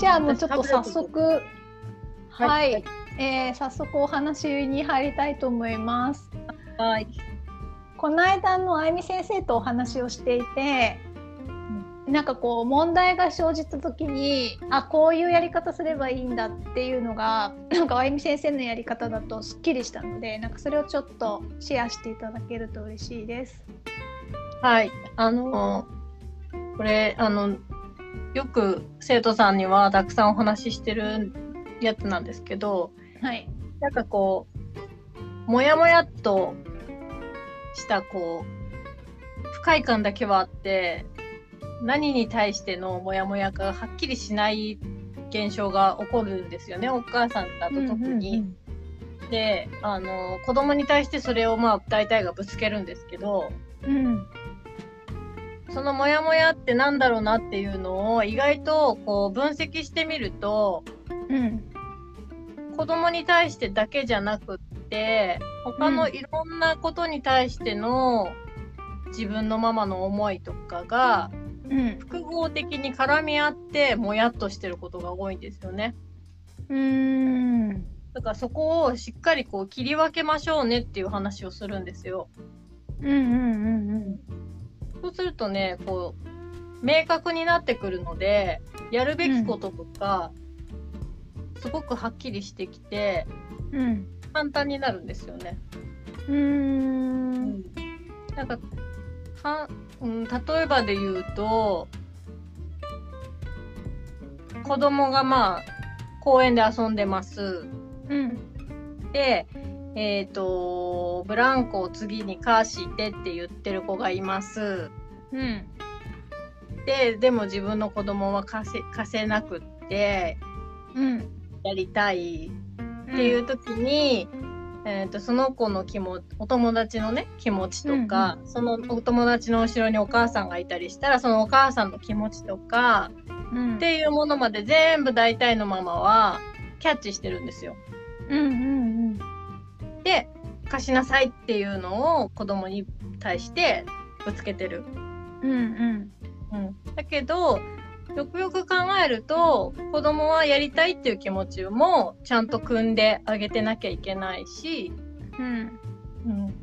じゃあもうちょっと早速はい、はいえー早速お話に入りたいと思います。はい。この間のあゆみ先生とお話をしていて、なんかこう問題が生じた時にあこういうやり方すればいいんだっていうのが なんかあゆみ先生のやり方だとすっきりしたのでなんかそれをちょっとシェアしていただけると嬉しいです。はい。あの、これ、あの、よく生徒さんにはたくさんお話ししてるやつなんですけど、はい、なんかこう、もやもやっとしたこう、不快感だけはあって、何に対してのモヤモヤかがはっきりしない現象が起こるんですよね、お母さんだと特に。で、あの、子供に対してそれをまあ大体がぶつけるんですけど、うんそのモヤモヤってなんだろうなっていうのを意外とこう分析してみると、うん。子供に対してだけじゃなくって、他のいろんなことに対しての自分のママの思いとかがうん。複合的に絡み合ってもやっとしてることが多いんですよね。うん。だからそこをしっかりこう切り分けましょうねっていう話をするんですよ。うんうんうんそうするとね、こう、明確になってくるので、やるべきこととか、すごくはっきりしてきて、うん簡単になるんですよね。うんなんか、かうん、例えばで言うと、子供がまあ、公園で遊んでます。うんで、えっ、と、ブランコを次に貸してって言ってる子がいます。うん。で、でも自分の子供は貸せ貸せなくって、うん。やりたいっていう時に、えー、とその子の気持ちお友達のね気持ちとか、そのお友達の後ろにお母さんがいたりしたらそのお母さんの気持ちとかうん。っていうものまで全部大体のママはキャッチしてるんですよ。うんうんで貸しなさいっていうのを子供に対してぶつけてる。うんうん。うん、だけどよくよく考えると子供はやりたいっていう気持ちもちゃんと組んであげてなきゃいけないし、うん。うん、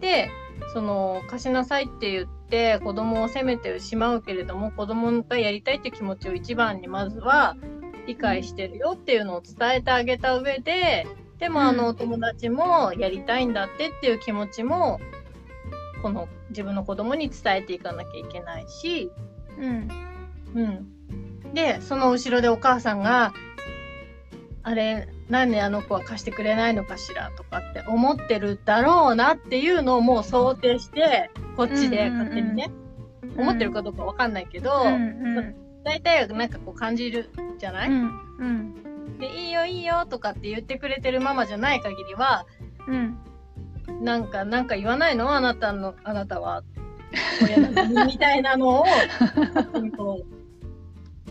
でその貸しなさいって言って子供を責めてしまうけれども子供がやりたいっていう気持ちを一番にまずは理解してるよっていうのを伝えてあげた上ででもあのお友達もやりたいんだってっていう気持ちもこの自分の子供に伝えていかなきゃいけないし、うん。うん。で、その後ろでお母さんが、あれ、なんであの子は貸してくれないのかしらとかって思ってるだろうなっていうのをもう想定して、こっちで勝手にね、ん。思ってるかどうかわかんないけど、うん大体はなんかこう感じるじゃない、うんうんで、いいよいいよとかって言ってくれてるママじゃない限りは、うん。なんか、なんか言わないの？あなたの、あなたは、みたいなのを、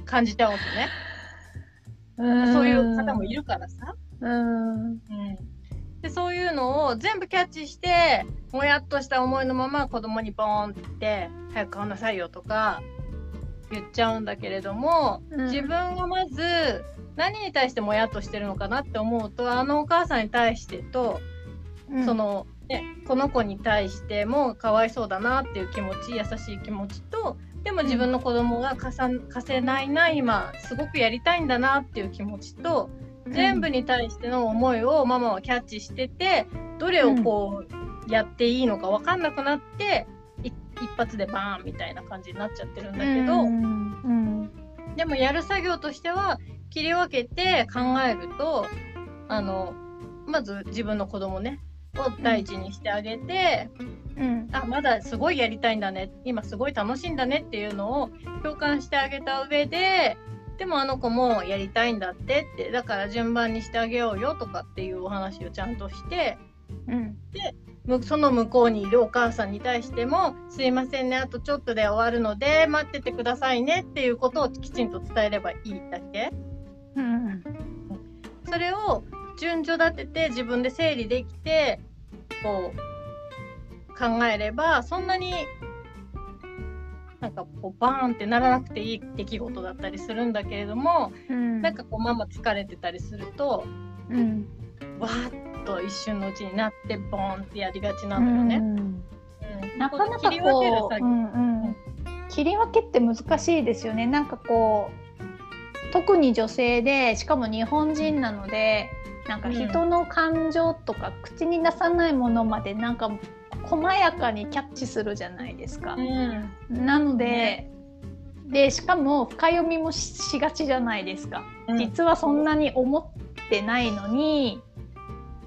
感じちゃうわけね。うん。そういう方もいるからさ。うん。うん、でそういうのを全部キャッチしてもやっとした思いのまま子供にボーンって「早く買わなさいよ」とか言っちゃうんだけれども、うん。自分がまず何に対してもやっとしてるのかなって思うとあのお母さんに対してと、うん。その、ね、この子に対してもかわいそうだなっていう気持ち優しい気持ちとでも自分の子供が貸さ貸せないな今すごくやりたいんだなっていう気持ちと全部に対しての思いをママはキャッチしててどれをこうやっていいのか分かんなくなってい一発でバーンみたいな感じになっちゃってるんだけど、うんうんでもやる作業としては切り分けて考えるとあのまず自分の子供ねを大事にしてあげて、うん。あまだすごいやりたいんだね今すごい楽しいんだねっていうのを共感してあげた上ででもあの子もやりたいんだってってだから順番にしてあげようよとかっていうお話をちゃんとしてうん。むその向こうにいるお母さんに対しても「すいませんねあとちょっとで終わるので待っててくださいね」っていうことをきちんと伝えればいいだけ。うんそれを順序立てて自分で整理できてこう考えればそんなになんかこうバーンってならなくていい出来事だったりするんだけれども、うん、なんかこうママ疲れてたりすると、うん、わーっと一瞬のうちになってボーンってやりがちなのよね。うんなかなかこう、うんうん、切り分けって難しいですよね。なんかこう特に女性でしかも日本人なのでなんか人の感情とか口に出さないものまでなんか細やかにキャッチするじゃないですか。うん、なので、ね、でしかも深読みもしがちじゃないですか。うん、実はそんなに思ってないのに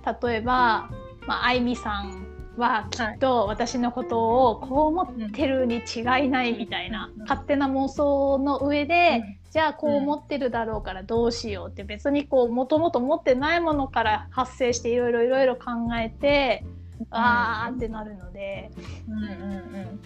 例えば、まあ、あいみさんはきっと私のことをこう思ってるに違いないみたいな、勝手な妄想の上で、じゃあこう思ってるだろうからどうしようって別にこうもともと持ってないものから発生していろいろいろいろ考えて、あーってなるので。うんうんうん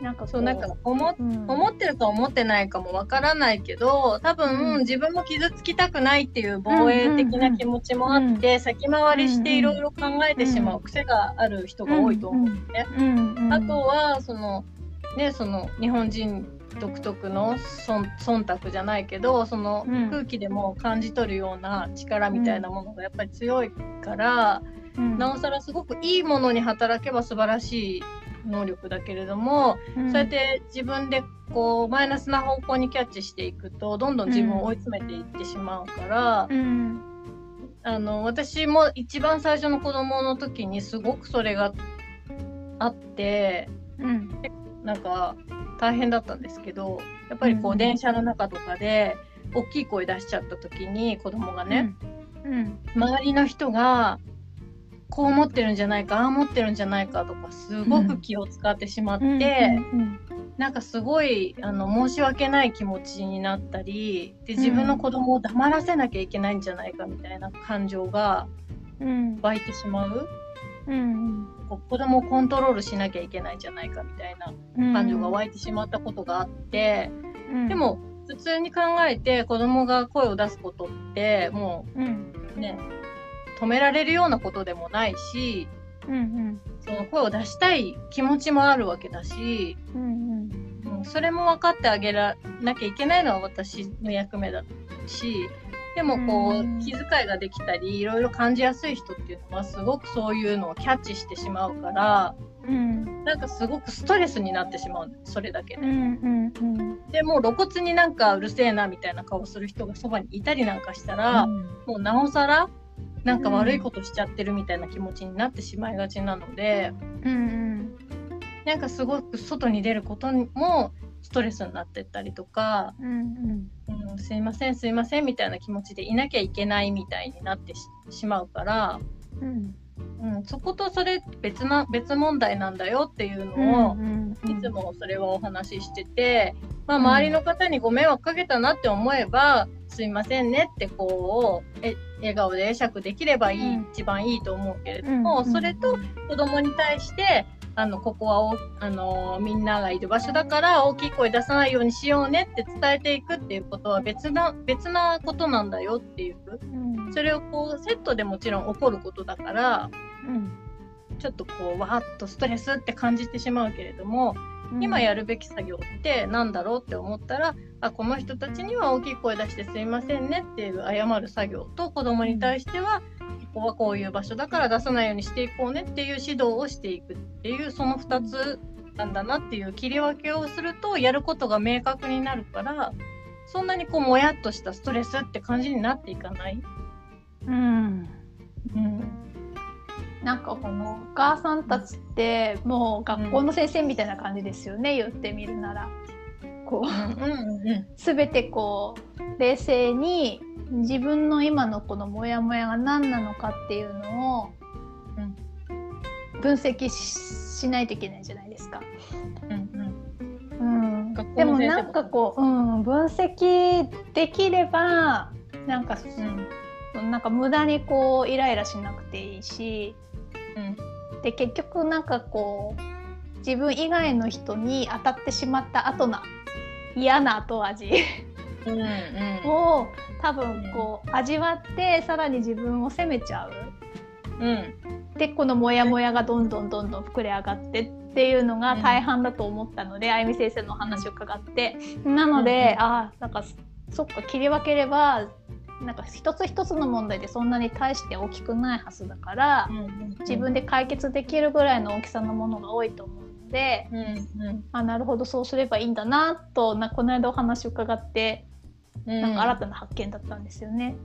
なんかそうなんか思,、うん、思ってるか思ってないかもわからないけど多分、うん、自分も傷つきたくないっていう防衛的な気持ちもあって、先回りしていろいろ考えてしまう癖がある人が多いと思うんね。あとはそのねその日本人独特の忖度じゃないけどその空気でも感じ取るような力みたいなものがやっぱり強いから、うん、なおさらすごくいいものに働けば素晴らしい能力だけれども、うん、そうやって自分でこうマイナスな方向にキャッチしていくとどんどん自分を追い詰めていってしまうから、うん、あの私も一番最初の子供の時にすごくそれがあって、うん、なんか大変だったんですけどやっぱりこう電車の中とかで大きい声出しちゃった時に子供がね、うん、周りの人がこう思ってるんじゃないかああ思ってるんじゃないかとかすごく気を使ってしまって、うん、なんかすごいあの申し訳ない気持ちになったりで自分の子供を黙らせなきゃいけないんじゃないかみたいな感情が湧いてしまう。うん、子供をコントロールしなきゃいけないんじゃないかみたいな感情が湧いてしまったことがあって、うん、でも普通に考えて子供が声を出すことってもうね、止められるようなことでもないし、うんうん、その声を出したい気持ちもあるわけだし、うんうん、それも分かってあげらなきゃいけないのは私の役目だしでもこう、うん、気遣いができたりいろいろ感じやすい人っていうのはすごくそういうのをキャッチしてしまうから、うん、なんかすごくストレスになってしまうそれだけで。うんうんうん、でもう露骨になんかうるせえなみたいな顔する人がそばにいたりなんかしたら、うん、もうなおさらなんか悪いことしちゃってるみたいな気持ちになってしまいがちなので、うんうん、なんかすごく外に出ることもストレスになってったりとか、うんうん、すいませんすいませんみたいな気持ちでいなきゃいけないみたいになってしまうから、うんうん、そことそれ別な別問題なんだよっていうのを、うんうん、いつもそれはお話ししてて、まあ、周りの方にご迷惑かけたなって思えば、すいませんねってこうえ笑顔で会釈できればいい、うん、一番いいと思うけれども、それと子供に対してあのここはおあのみんながいる場所だから大きい声出さないようにしようねって伝えていくっていうことは別な別なことなんだよっていう、うん、それをこうセットでもちろん起こることだから、うん、ちょっとこうわーっとストレスって感じてしまうけれども今やるべき作業って何だろうって思ったら、あこの人たちには大きい声出してすいませんねっていう謝る作業と子供に対しては、ここはこういう場所だから出さないようにしていこうねっていう指導をしていくっていうその2つなんだなっていう切り分けをするとやることが明確になるからそんなにこうもやっとしたストレスって感じになっていかない？うん、うんなんかこのお母さんたちってもう学校の先生みたいな感じですよね、うん、言ってみるなら。こう、全てこう冷静に自分の今のこのモヤモヤが何なのかっていうのを分析しないといけないじゃないですか。うんうん。うん、でもなんかこう、うん、分析できればなんか、うん、なんか無駄にこうイライラしなくていいし、うん、で結局なんかこう自分以外の人に当たってしまった後の嫌な後味。うん、を多分こう味わってさらに自分を責めちゃう。うん、でこのモヤモヤがどんどんどんどん膨れ上がってっっていうのが大半だと思ったので、あゆみ先生のお話を伺って。なので、あなんかそっか切り分ければなんか一つ一つの問題でそんなに大して大きくないはずだから、自分で解決できるぐらいの大きさのものが多いと思ううんうん。あなるほどそうすればいいんだなとなこの間お話を伺ってうん。なんか新たな発見だったんですよね。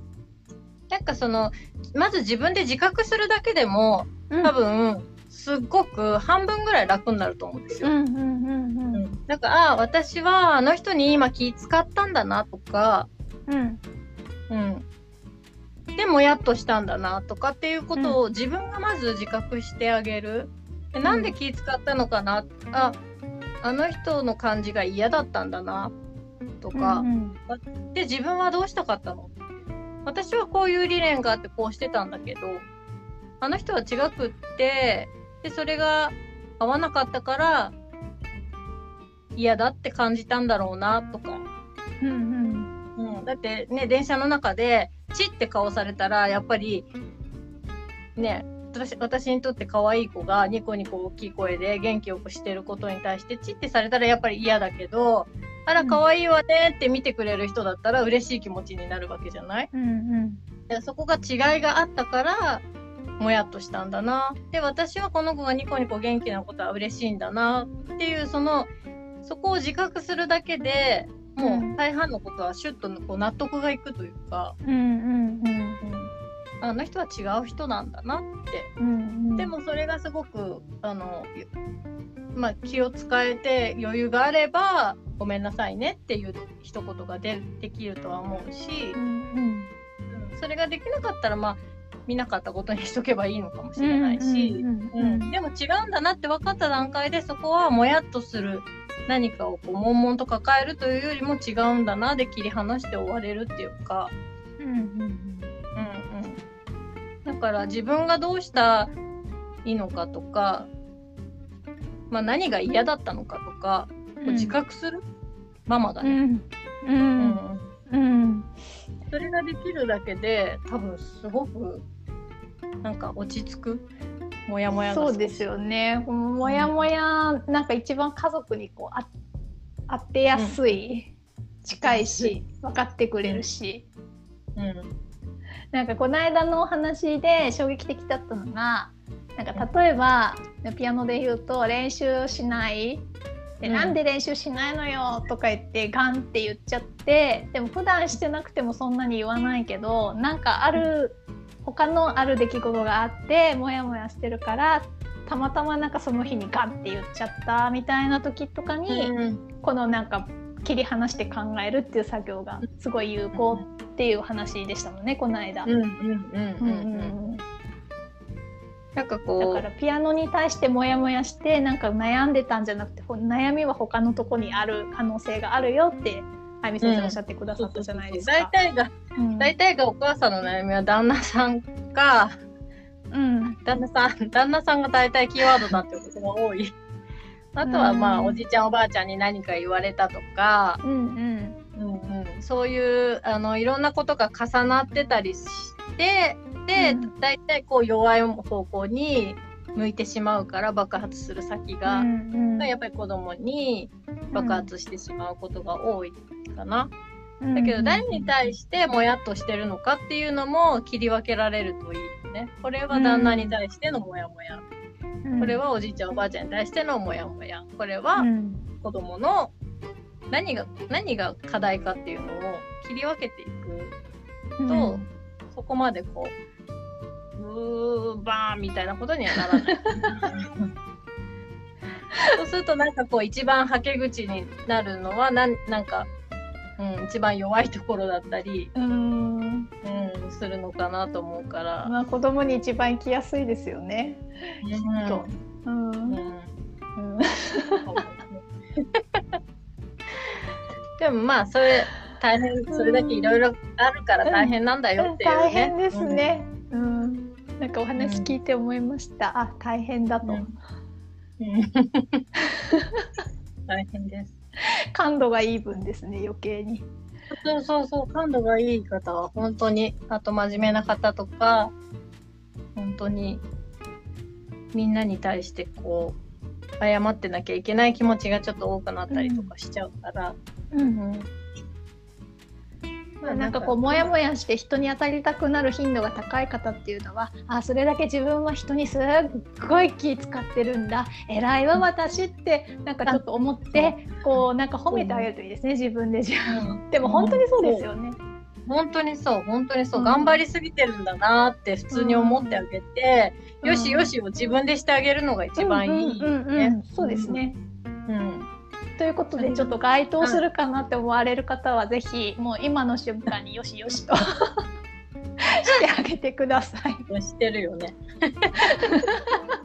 なんかそのまず自分で自覚するだけでもうん。多分すっごく半分ぐらい楽になると思うんですよ。うんうんうんうんなんかああ私はあの人に今気使ったんだなとか、うん。うん、でもやっとしたんだなとかっていうことを自分がまず自覚してあげる。でなんで気使ったのかな、ああの人の感じが嫌だったんだなとか、うんで自分はどうしたかったの？私はこういう理念があってこうしてたんだけどあの人は違くってでそれが合わなかったから嫌だって感じたんだろうなとか、うんうん。うん、だってね電車の中でチって顔されたらやっぱりね私私にとって可愛い子がニコニコ大きい声で元気よくしてることに対してチってされたらやっぱり嫌だけどあらうん。可愛いわねって見てくれる人だったら嬉しい気持ちになるわけじゃない？うんうん。でそこが違いがあったからもやっとしたんだな。で私はこの子がニコニコ元気なことは嬉しいんだな。っていうそのそこを自覚するだけでもう大半のことはシュッとこう納得がいくというか、うんうんうんあの人は違う人なんだなって。うんうん。でもそれがすごくあの、まあ、気を使えて余裕があればごめんなさいねっていう一言がでできるとは思うしう、んうん。うんそれができなかったらまあ見なかったことにしとけばいいのかもしれないし、でも違うんだなって分かった段階でそこはもやっとする何かをこう悶々と抱えるというよりも違うんだなで切り離して終われるっていうか、うんうんから自分がどうしたいいのかとか、まあ、何が嫌だったのかとかを自覚する、ママがね、うん。ううん。んうん。それができるだけで多分すごくなんか落ち着く？モヤモヤがそうですよね。このもやもや、なんか一番家族にこうあ当てやすい、近いし分かってくれるし、うんなんかこの間のお話で衝撃的だったのがなんか例えばピアノで言うと練習しない。で、うん。なんで練習しないのよ？とか言ってガンって言っちゃってでも普段してなくてもそんなに言わないけどなんかある他のある出来事があってモヤモヤしてるからたまたまなんかその日にガンって言っちゃったみたいな時とかに、うん。このなんか切り離して考えるっていう作業がすごい有効っていう話でしたもんねこの間。なんかだこうからピアノに対してモヤモヤしてなんか悩んでたんじゃなくてほ悩みは他のとこにある可能性があるよってあゆみ先生おっしゃってくださったじゃないですか。大体がうん。大体がお母さんの悩みは旦那さんかうん。旦那さん旦那さんが大体キーワードだってことが多いあとはまあ、うんおじいちゃんおばあちゃんに何か言われたとか、うんうん。うんうん、そういうあのいろんなことが重なってたりしてで、うん。大体こう弱い方向に向いてしまうから爆発する先が、うんやっぱり子供に爆発してしまうことが多いかな。だけど誰に対してもやっとしてるのかっていうのも切り分けられるといいよね。これは旦那に対してのモヤモヤ。これはおじいちゃんおばあちゃんに対してのモヤモヤ。これはうん。子供の何が何が課題かっていうのを切り分けていく。と、そこまでこううーバーンみたいなことにはならない。そうするとなんかこう一番はけ口になるのはなんなんか、うん、一番弱いところだったり、うんうん、するのかなと思うから。まあ子供に一番行きやすいですよね。うんとうんうんうんでもまあそれ大変それだけいろいろあるから大変なんだよっていうね。大変ですね。うん。なんかお話聞いて思いました。あ、大変だと。大変です。感度がいい分ですね、余計に。そうそうそう感度がいい方は本当にあと真面目な方とか本当にみんなに対してこう謝ってなきゃいけない気持ちがちょっと多くなったりとかしちゃうから。うんまあなんかこうモヤモヤして人に当たりたくなる頻度が高い方っていうのはあそれだけ自分は人にすっごい気使ってるんだ。偉いわ私ってなんかちょっと思ってこうなんか褒めてあげるといいですね自分で自分。でも本当にそうですよね。本当にそう本当にそう、うん。頑張りすぎてるんだなって普通に思ってあげて、うん。よしよしを自分でしてあげるのが一番いいようんうんうんねうん。そうですね。うんということでちょっと該当するかなって思われる方はぜひもう今の瞬間によしよしと してあげてください。してるよね。